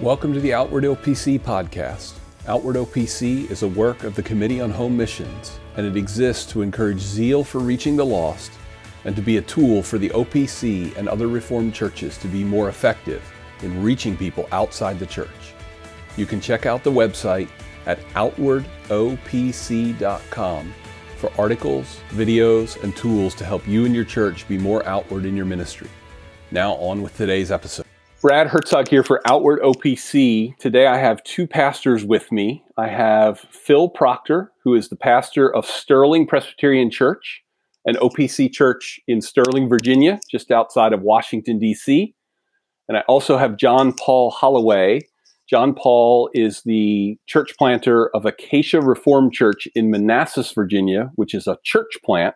Welcome to the Outward OPC podcast. Outward OPC is a work of the Committee on Home Missions, and it exists to encourage zeal for reaching the lost and to be a tool for the OPC and other Reformed churches to be more effective in reaching people outside the church. You can check out the website at outwardopc.com for articles, videos, and tools to help you and your church be more outward in your ministry. Now, on with today's episode. Brad Herzog here for Outward OPC. Today I have two pastors with me. I have Phil Proctor, who is the pastor of Sterling Presbyterian Church, an OPC church in Sterling, Virginia, just outside of Washington, D.C. And I also have John Paul Holloway. John Paul is the church planter of Acacia Reformed Church in Manassas, Virginia, which is a church plant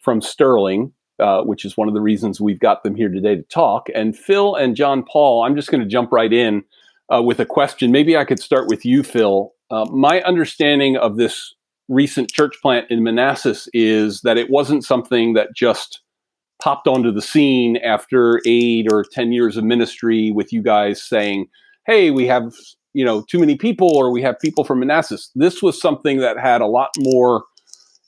from Sterling, uh, which is one of the reasons we've got them here today to talk. And Phil and John Paul, I'm just going to jump right in uh, with a question. Maybe I could start with you, Phil. Uh, my understanding of this recent church plant in Manassas is that it wasn't something that just popped onto the scene after eight or 10 years of ministry with you guys saying, hey, we have you know too many people or we have people from Manassas. This was something that had a lot more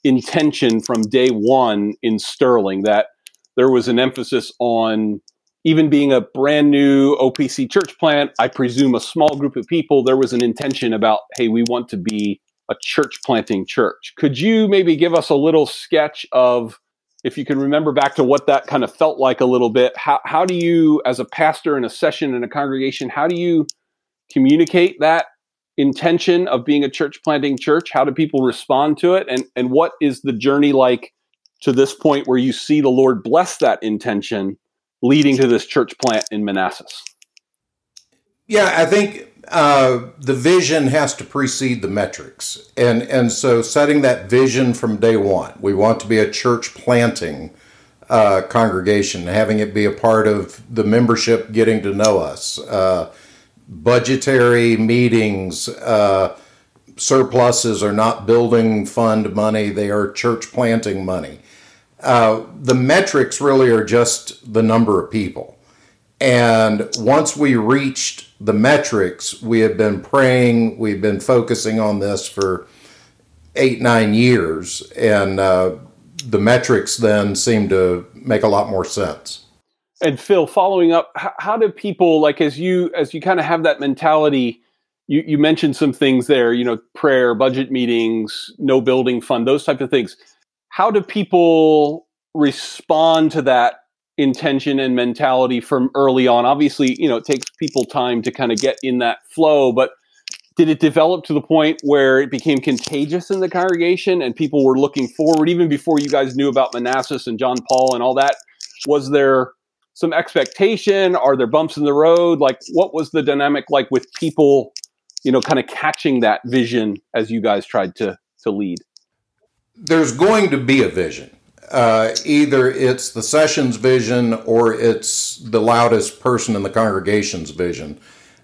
intention from day one in Sterling that there was an emphasis on even being a brand new OPC church plant, I presume a small group of people, there was an intention about, hey, we want to be a church planting church. Could you maybe give us a little sketch of, if you can remember back to what that kind of felt like a little bit, how, how do you, as a pastor in a session in a congregation, how do you communicate that intention of being a church planting church? How do people respond to it? And, and what is the journey like to this point where you see the Lord bless that intention leading to this church plant in Manassas? Yeah, I think uh, the vision has to precede the metrics. And, and so setting that vision from day one, we want to be a church planting uh, congregation, having it be a part of the membership getting to know us. Uh, budgetary meetings, uh, surpluses are not building fund money, they are church planting money. Uh, the metrics really are just the number of people. And once we reached the metrics, we have been praying, we've been focusing on this for eight, nine years. And uh, the metrics then seem to make a lot more sense and Phil, following up, how, do people like as you as you kind of have that mentality? You, you mentioned some things there, you know, prayer, budget meetings, no building fund, those type of things. How do people respond to that intention and mentality from early on? Obviously, you know, it takes people time to kind of get in that flow, but did it develop to the point where it became contagious in the congregation and people were looking forward even before you guys knew about Manassas and John Paul and all that? Was there some expectation? Are there bumps in the road? Like, what was the dynamic like with people, you know, kind of catching that vision as you guys tried to to lead? There's going to be a vision. Uh, either it's the session's vision or it's the loudest person in the congregation's vision.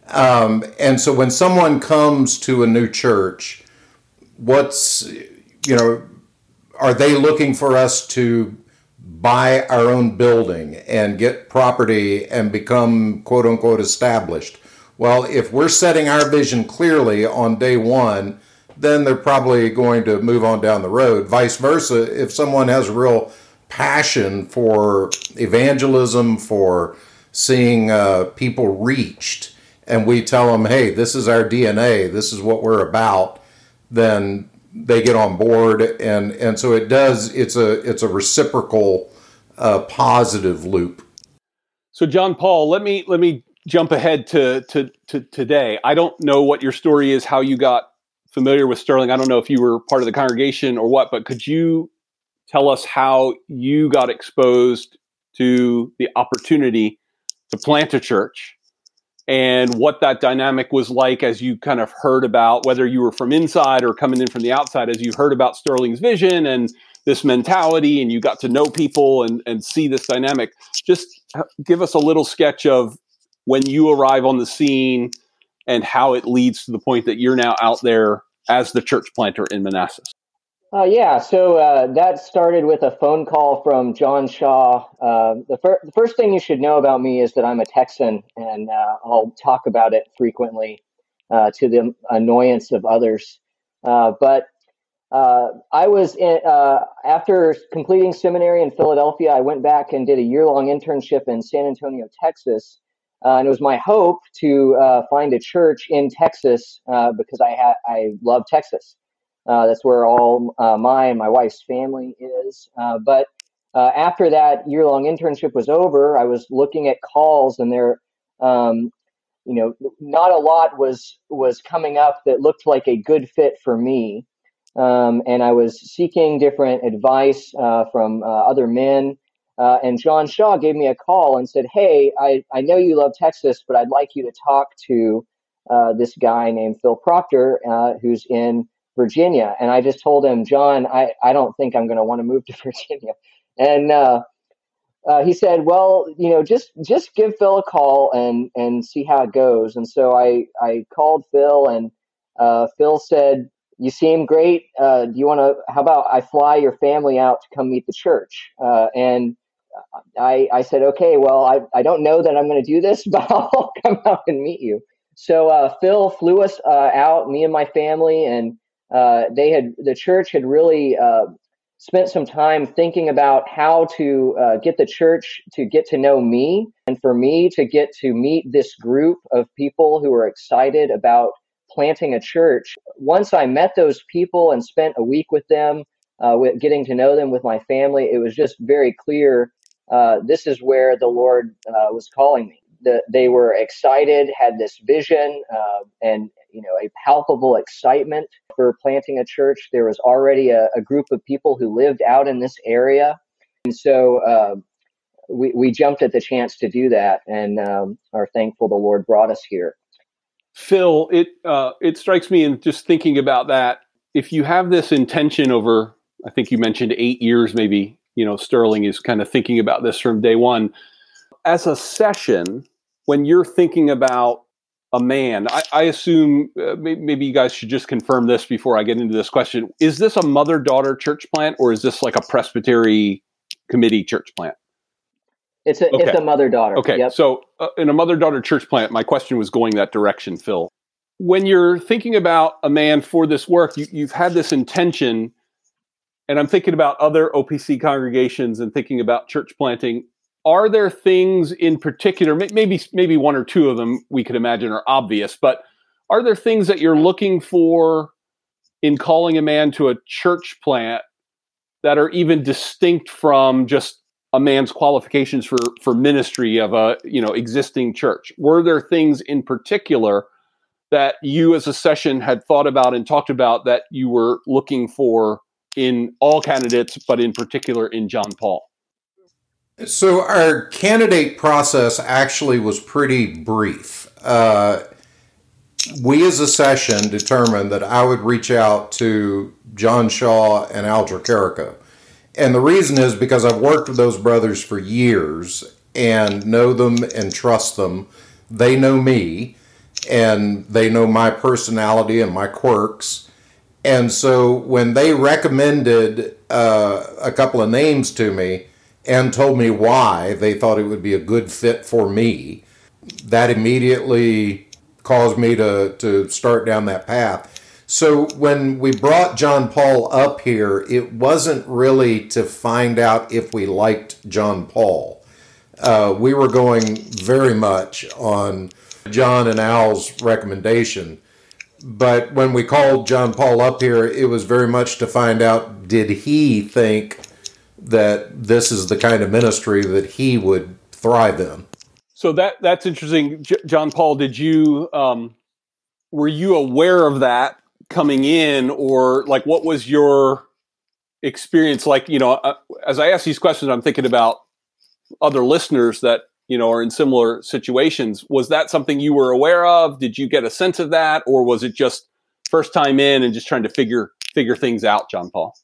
Um, and so when someone comes to a new church, what's, you know, are they looking for us to buy our own building and get property and become quote unquote established. Well, if we're setting our vision clearly on day one, then they're probably going to move on down the road. Vice versa, if someone has a real passion for evangelism, for seeing uh, people reached, and we tell them, hey, this is our DNA, this is what we're about, then they get on board, and and so it does. It's a it's a reciprocal, uh, positive loop. So John Paul, let me let me jump ahead to, to to today. I don't know what your story is, how you got familiar with Sterling. I don't know if you were part of the congregation or what, but could you tell us how you got exposed to the opportunity to plant a church and what that dynamic was like as you kind of heard about whether you were from inside or coming in from the outside as you heard about Sterling's vision and this mentality and you got to know people and, and see this dynamic. Just uh, give us a little sketch of when you arrive on the scene and how it leads to the point that you're now out there as the church planter in Manassas. Uh, yeah, so uh, that started with a phone call from John Shaw. Uh, the, fir- the, first thing you should know about me is that I'm a Texan, and uh, I'll talk about it frequently uh, to the annoyance of others. Uh, but I was in, after completing seminary in Philadelphia, I went back and did a year long internship in San Antonio, Texas. and it was my hope to find a church in Texas because I ha- I love Texas. Uh, that's where all uh, my and my wife's family is. Uh, but uh, after that year long internship was over, I was looking at calls, and there, um, you know, not a lot was was coming up that looked like a good fit for me. Um, and I was seeking different advice uh, from uh, other men. and John Shaw gave me a call and said, "Hey, I, I know you love Texas, but I'd like you to talk to this guy named Phil Proctor, who's in." Virginia. And I just told him, John, I, I don't think I'm going to want to move to Virginia. And uh, uh, he said, well, you know, just just give Phil a call and and see how it goes. And so I I called Phil and uh, Phil said, you seem great. Uh, do you want to? How about I fly your family out to come meet the church? Uh, and I I said, okay, well, I I don't know that I'm going to do this, but I'll come out and meet you. So uh, Phil flew us out, me and my family, and uh, they had the church had really uh, spent some time thinking about how to uh, get the church to get to know me and for me to get to meet this group of people who were excited about planting a church. Once I met those people and spent a week with them, uh, with getting to know them with my family, it was just very clear uh, this is where the Lord uh, was calling me. The, they were excited, had this vision, and you know a palpable excitement for planting a church. There was already a, a group of people who lived out in this area, and so uh, we we jumped at the chance to do that, and um, are thankful the Lord brought us here. Phil, it uh, it strikes me in just thinking about that. If you have this intention over, I think you mentioned eight years, maybe you know Sterling is kind of thinking about this from day one. As a session, when you're thinking about a man. I, I assume uh, maybe you guys should just confirm this before I get into this question. Is this a mother daughter church plant or is this like a presbytery committee church plant? It's a, okay. it's a mother daughter. Okay. Yep. So, uh, in a mother daughter church plant, my question was going that direction, Phil. When you're thinking about a man for this work, you, you've had this intention, and I'm thinking about other OPC congregations and thinking about church planting are there things in particular maybe maybe one or two of them we could imagine are obvious but are there things that you're looking for in calling a man to a church plant that are even distinct from just a man's qualifications for for ministry of a you know existing church? Were there things in particular that you as a session had thought about and talked about that you were looking for in all candidates but in particular in John Paul so our candidate process actually was pretty brief. Uh, we as a session determined that I would reach out to John Shaw and Al Tricarico. And the reason is because I've worked with those brothers for years and know them and trust them. They know me and they know my personality and my quirks. And so when they recommended uh, a couple of names to me, and told me why they thought it would be a good fit for me. That immediately caused me to, to start down that path. So when we brought John Paul up here, it wasn't really to find out if we liked John Paul. Uh, we were going very much on John and Al's recommendation. But when we called John Paul up here, it was very much to find out did he think that this is the kind of ministry that he would thrive in. So that that's interesting, J- John Paul. Did you um, were you aware of that coming in, or like what was your experience like? You know, uh, as I ask these questions, I'm thinking about other listeners that you know are in similar situations. Was that something you were aware of? Did you get a sense of that, or was it just first time in and just trying to figure figure things out, John Paul?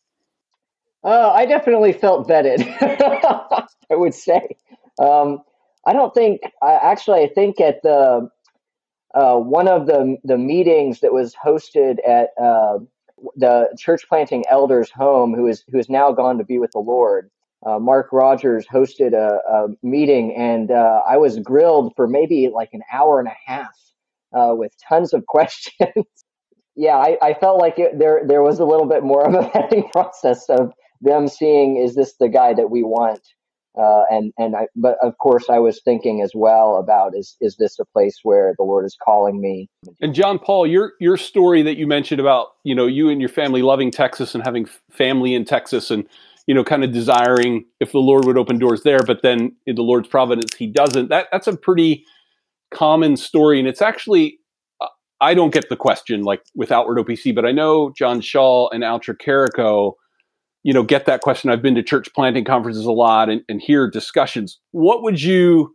Uh, I definitely felt vetted. I would say. Um, I don't think. I, actually, I think at the uh, one of the the meetings that was hosted at uh, the church planting elders home, who is who is now gone to be with the Lord. Uh, Mark Rogers hosted a, a meeting, and uh, I was grilled for maybe like an hour and a half uh, with tons of questions. yeah, I, I, felt like it, there there was a little bit more of a vetting process of them seeing is this the guy that we want uh, and and I, but of course, I was thinking as well about is is this a place where the Lord is calling me? And John Paul, your your story that you mentioned about you know you and your family loving Texas and having family in Texas and you know kind of desiring if the Lord would open doors there, but then in the Lord's providence He doesn't. That that's a pretty common story, and it's actually uh, I don't get the question like with Outward OPC, but I know John Shaw and Al Tricarico you know, get that question. I've been to church planting conferences a lot and, and hear discussions. What would you,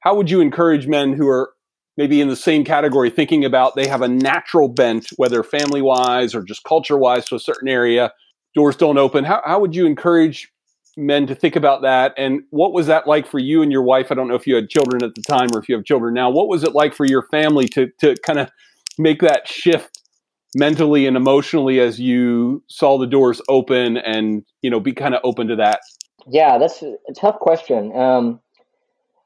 how would you encourage men who are maybe in the same category thinking about they have a natural bent, whether family wise or just culture wise to a certain area, doors don't open. How, how would you encourage men to think about that? And what was that like for you and your wife? I don't know if you had children at the time or if you have children now. What was it like for your family to, to kind of make that shift mentally and emotionally as you saw the doors open and you know be kind of open to that? Yeah that's a tough question. Um,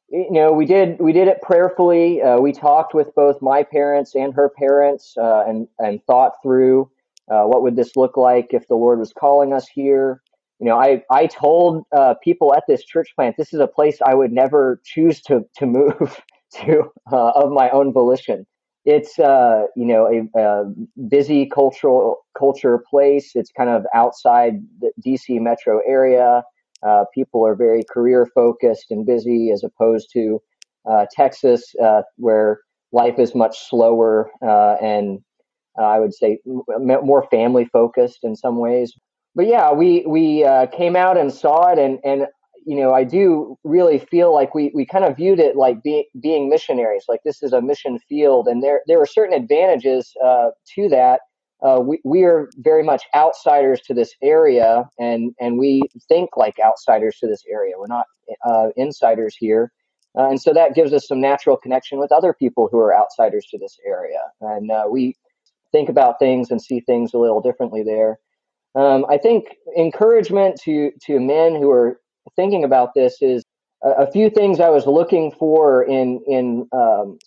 you know we did we did it prayerfully. Uh, we talked with both my parents and her parents uh, and and thought through uh, what would this look like if the lord was calling us here. You know i i told uh, people at this church plant this is a place i would never choose to to move to uh, of my own volition it's uh, you know a, a, busy cultural culture place. It's kind of outside the DC metro area. Uh, people are very career focused and busy, as opposed to uh, Texas, uh, where life is much slower uh, and uh, I would say m- more family focused in some ways. But yeah, we we came out and saw it, and and you know, I do really feel like we, we kind of viewed it like be, being missionaries, like this is a mission field, and there there are certain advantages uh, to that. Uh, we we are very much outsiders to this area, and and we think like outsiders to this area. We're not uh, insiders here, uh, and so that gives us some natural connection with other people who are outsiders to this area, and uh, we think about things and see things a little differently there. Um, I think encouragement to to men who are thinking about this is a, few things I was looking for in in um,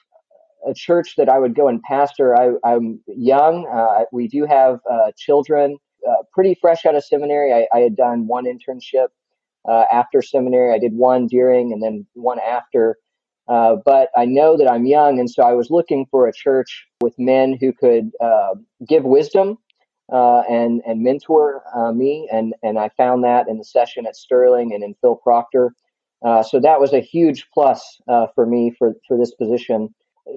a church that I would go and pastor. I, am young. Uh, we do have uh, children, uh, pretty fresh out of seminary. I, I had done one internship uh, after seminary. I did one during and then one after. Uh, but I know that I'm young, and so I was looking for a church with men who could uh, give wisdom uh, and and mentor uh, me, and and I found that in the session at Sterling and in Phil Proctor. Uh, so that was a huge plus uh, for me for for this position.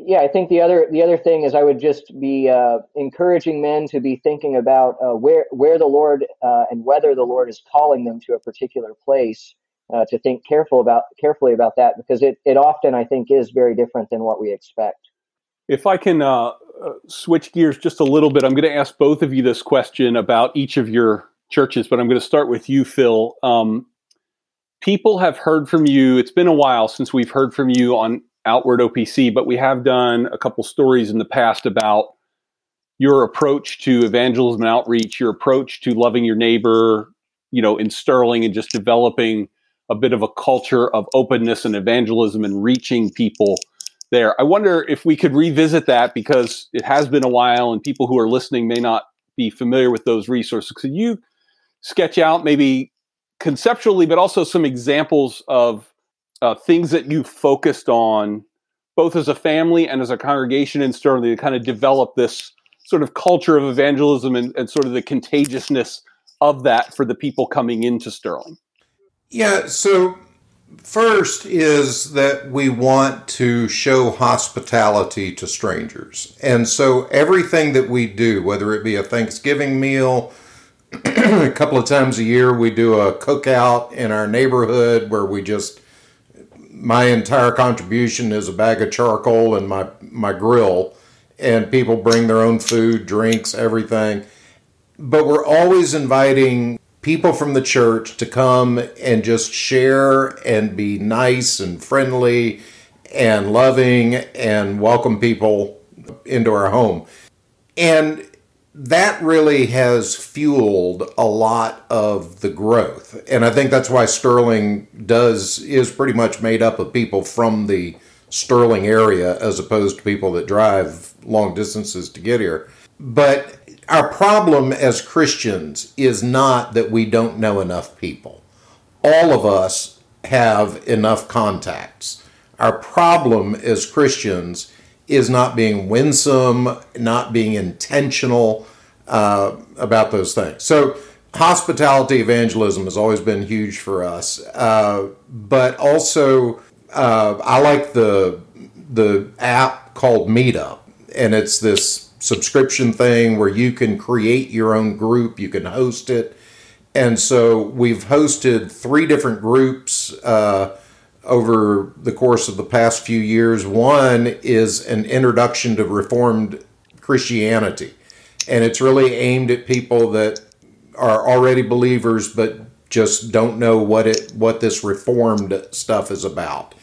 Yeah, I think the other the other thing is I would just be uh, encouraging men to be thinking about uh, where where the Lord and whether the Lord is calling them to a particular place. to think careful about carefully about that because it, it often I think is very different than what we expect. If I can uh, uh, switch gears just a little bit, I'm going to ask both of you this question about each of your churches, but I'm going to start with you, Phil. Um, people have heard from you. It's been a while since we've heard from you on Outward OPC, but we have done a couple stories in the past about your approach to evangelism and outreach, your approach to loving your neighbor, you know, in Sterling and just developing a bit of a culture of openness and evangelism and reaching people there. I wonder if we could revisit that because it has been a while and people who are listening may not be familiar with those resources. Could you sketch out maybe conceptually, but also some examples of uh, things that you focused on, both as a family and as a congregation in Sterling, to kind of develop this sort of culture of evangelism and, and sort of the contagiousness of that for the people coming into Sterling? Yeah, so First is that we want to show hospitality to strangers. And so everything that we do, whether it be a Thanksgiving meal, a couple of times a year we do a cookout in our neighborhood where we just my entire contribution is a bag of charcoal and my my grill and people bring their own food, drinks, everything. But we're always inviting people from the church to come and just share and be nice and friendly and loving and welcome people into our home. And that really has fueled a lot of the growth. And I think that's why Sterling does is pretty much made up of people from the Sterling area as opposed to people that drive long distances to get here. But our problem as Christians is not that we don't know enough people. All of us have enough contacts. Our problem as Christians is not being winsome, not being intentional uh, about those things. So, hospitality evangelism has always been huge for us, uh, but also uh, I like the the app called Meetup, and it's this subscription thing where you can create your own group, you can host it, and so we've hosted three different groups uh, over the course of the past few years. One is an introduction to Reformed Christianity, and it's really aimed at people that are already believers but just don't know what it what this Reformed stuff is about.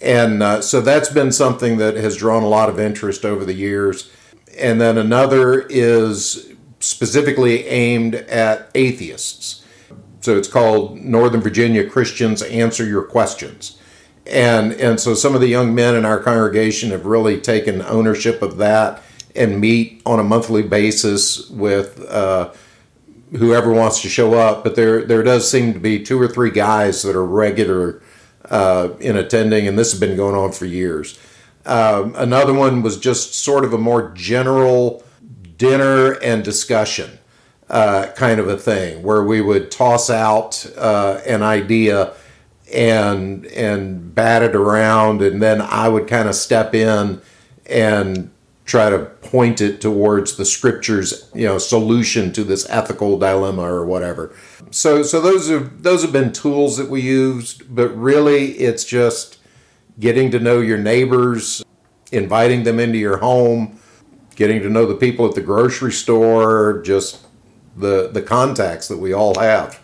And uh, so that's been something that has drawn a lot of interest over the years. And then another is specifically aimed at atheists. So it's called Northern Virginia Christians Answer Your Questions and and so some of the young men in our congregation have really taken ownership of that and meet on a monthly basis with uh, whoever wants to show up. But there there does seem to be two or three guys that are regular uh, in attending, and this has been going on for years. Um, another one was just sort of a more general dinner and discussion uh, kind of a thing, where we would toss out uh, an idea and and bat it around, and then I would kind of step in and try to point it towards the scripture's you know solution to this ethical dilemma or whatever. So so those are those have been tools that we used, but really it's just getting to know your neighbors, inviting them into your home, getting to know the people at the grocery store, just the the contacts that we all have.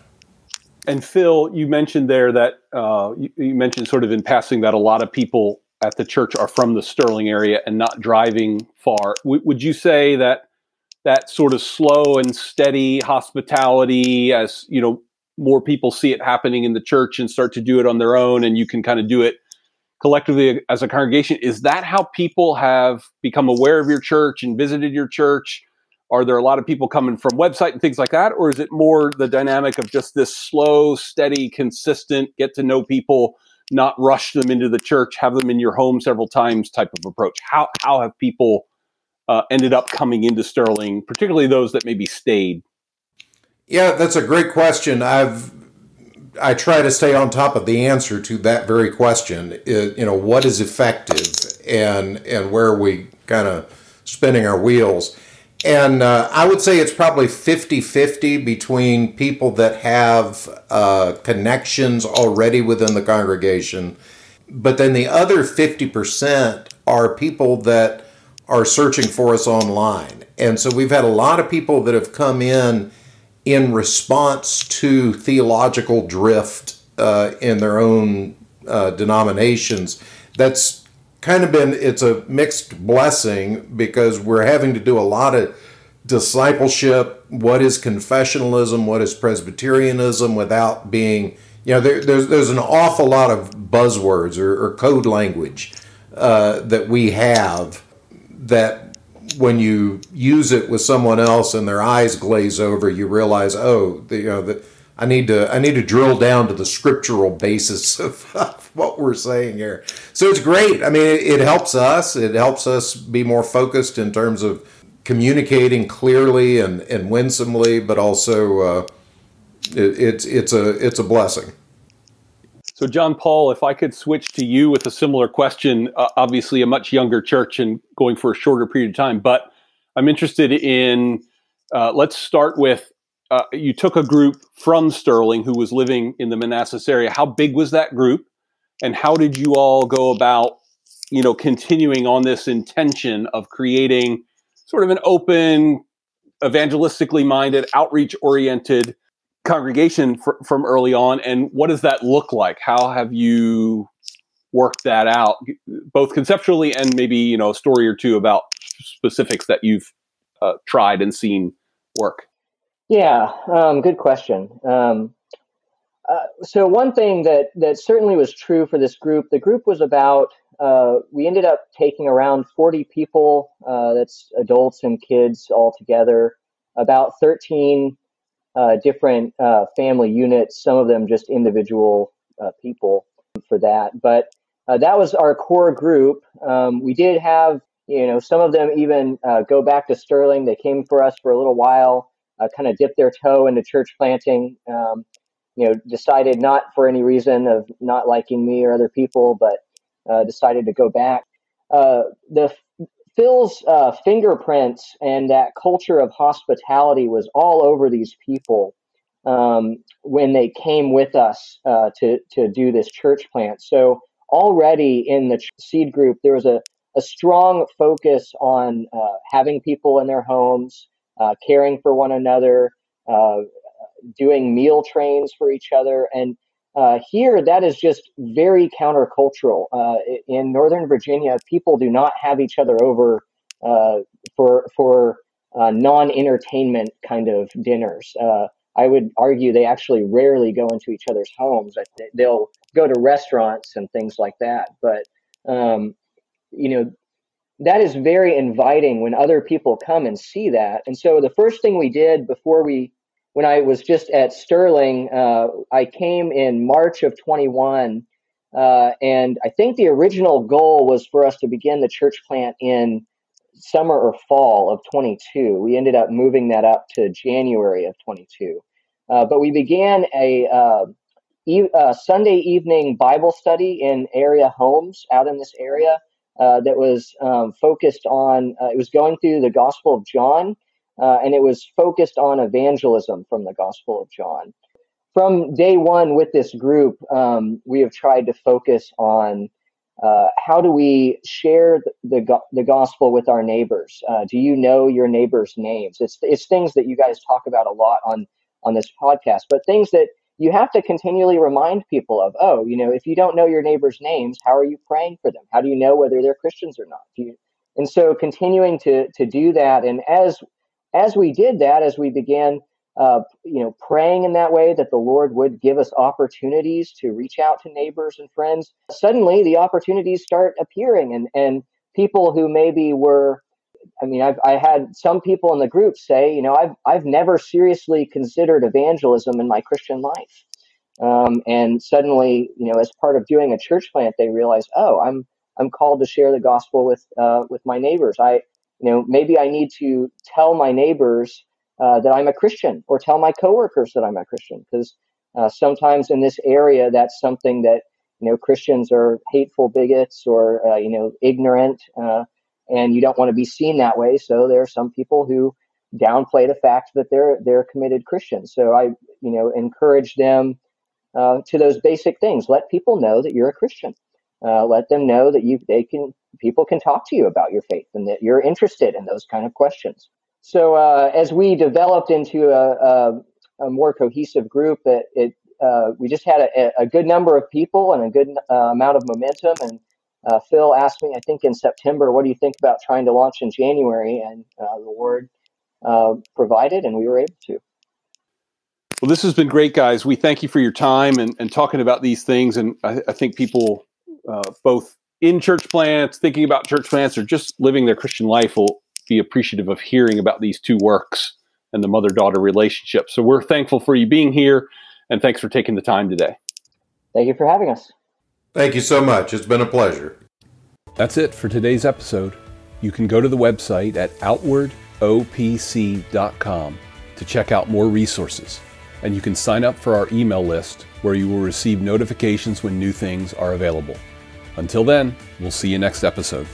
And Phil, you mentioned there that uh, you, you, mentioned sort of in passing that a lot of people at the church are from the Sterling area and not driving far. W- would you say that that sort of slow and steady hospitality, as you know, more people see it happening in the church and start to do it on their own, and you can kind of do it collectively as a congregation, is that how people have become aware of your church and visited your church? Are there a lot of people coming from website and things like that? Or is it more the dynamic of just this slow, steady, consistent, get to know people, not rush them into the church, have them in your home several times type of approach? How, how have people uh, ended up coming into Sterling, particularly those that maybe stayed? Yeah, that's a great question. I've I try to stay on top of the answer to that very question. It, you know, what is effective, and and where are we kind of spinning our wheels? And uh, I would say it's probably 50 50 between people that have uh, connections already within the congregation. But then the other 50% are people that are searching for us online. And so we've had a lot of people that have come in in response to theological drift uh, in their own uh, denominations. That's kind of been it's a mixed blessing because we're having to do a lot of discipleship what is confessionalism what is presbyterianism without being you know there, there's there's an awful lot of buzzwords or, or code language uh, that we have that when you use it with someone else and their eyes glaze over you realize oh the, you know I need to I need to drill down to the scriptural basis of, of what we're saying here. So it's great. I mean, it, it, helps us. It helps us be more focused in terms of communicating clearly and, and winsomely, but also uh, it, it's it's a it's a blessing. So, John Paul, if I could switch to you with a similar question, uh, obviously a much younger church and going for a shorter period of time, but I'm interested in. Uh, let's start with uh, you took a group from Sterling who was living in the Manassas area. How big was that group, and how did you all go about, you know, continuing on this intention of creating sort of an open, evangelistically minded, outreach oriented congregation fr- from early on? And what does that look like? How have you worked that out, both conceptually and maybe you know a story or two about specifics that you've uh, tried and seen work? Yeah, um, good question. Um, uh, so one thing that that certainly was true for this group, the group was about. Uh, we ended up taking around 40 people. Uh, that's adults and kids all together. About 13 uh, different uh, family units. Some of them just individual people for that. But that was our core group. Um, we did have, you know, some of them even go back to Sterling. They came for us for a little while. kind of dip their toe into church planting. Um, you know, decided not for any reason of not liking me or other people, but uh, decided to go back. Uh, the Phil's uh, fingerprints and that culture of hospitality was all over these people um, when they came with us uh, to to do this church plant. So already in the seed group, there was a a strong focus on uh, having people in their homes, uh, caring for one another, doing meal trains for each other. And uh, here, that is just very countercultural. Uh, in Northern Virginia, people do not have each other over uh, for for uh, non-entertainment kind of dinners. Uh, I would argue they actually rarely go into each other's homes. They'll go to restaurants and things like that. But um, you know, that is very inviting when other people come and see that. And so the first thing we did before we when I was just at Sterling, uh, I came in March of 21. Uh, and I think the original goal was for us to begin the church plant in summer or fall of 22. We ended up moving that up to January of 22. Uh, but we began a uh, uh, Sunday evening Bible study in area homes out in this area uh, that was um, focused on, it was going through the Gospel of John uh, and it was focused on evangelism from the Gospel of John. From day one with this group, um, we have tried to focus on uh, how do we share the, the, the gospel with our neighbors? Uh, do you know your neighbors' names? It's, it's things that you guys talk about a lot on, on this podcast, but things that you have to continually remind people of. Oh, you know, if you don't know your neighbors' names, how are you praying for them? How do you know whether they're Christians or not? You, and so continuing to, to do that. And as as we did that, as we began, uh, you know, praying in that way that the Lord would give us opportunities to reach out to neighbors and friends, suddenly the opportunities start appearing, and and people who maybe were I mean, I've I had some people in the group say, you know, I've I've never seriously considered evangelism in my Christian life, um, and suddenly, you know, as part of doing a church plant, they realize, oh, I'm I'm called to share the gospel with uh, with my neighbors. I you know, maybe I need to tell my neighbors uh, that I'm a Christian or tell my coworkers that I'm a Christian because uh, sometimes in this area that's something that you know Christians are hateful bigots or uh, you know ignorant, uh, and you don't want to be seen that way. So there are some people who downplay the fact that they're they're committed Christians. So I you know encourage them uh, to those basic things. Let people know that you're a Christian. Uh, let them know that you they can people can talk to you about your faith and that you're interested in those kind of questions. So uh, as we developed into a, a, a more cohesive group, it, it uh, we just had a, a, good number of people and a good uh, amount of momentum. And uh, Phil asked me, I think in September, what do you think about trying to launch in January? And uh, the Lord uh, provided, and we were able to. Well, this has been great, guys. We thank you for your time and, and talking about these things. And I, I think people, both in church plants, thinking about church plants, or just living their Christian life will be appreciative of hearing about these two works and the mother daughter relationship. So we're thankful for you being here, and thanks for taking the time today. Thank you for having us. Thank you so much. It's been a pleasure. That's it for today's episode. You can go to the website at outwardopc.com to check out more resources. And you can sign up for our email list where you will receive notifications when new things are available. Until then, we'll see you next episode.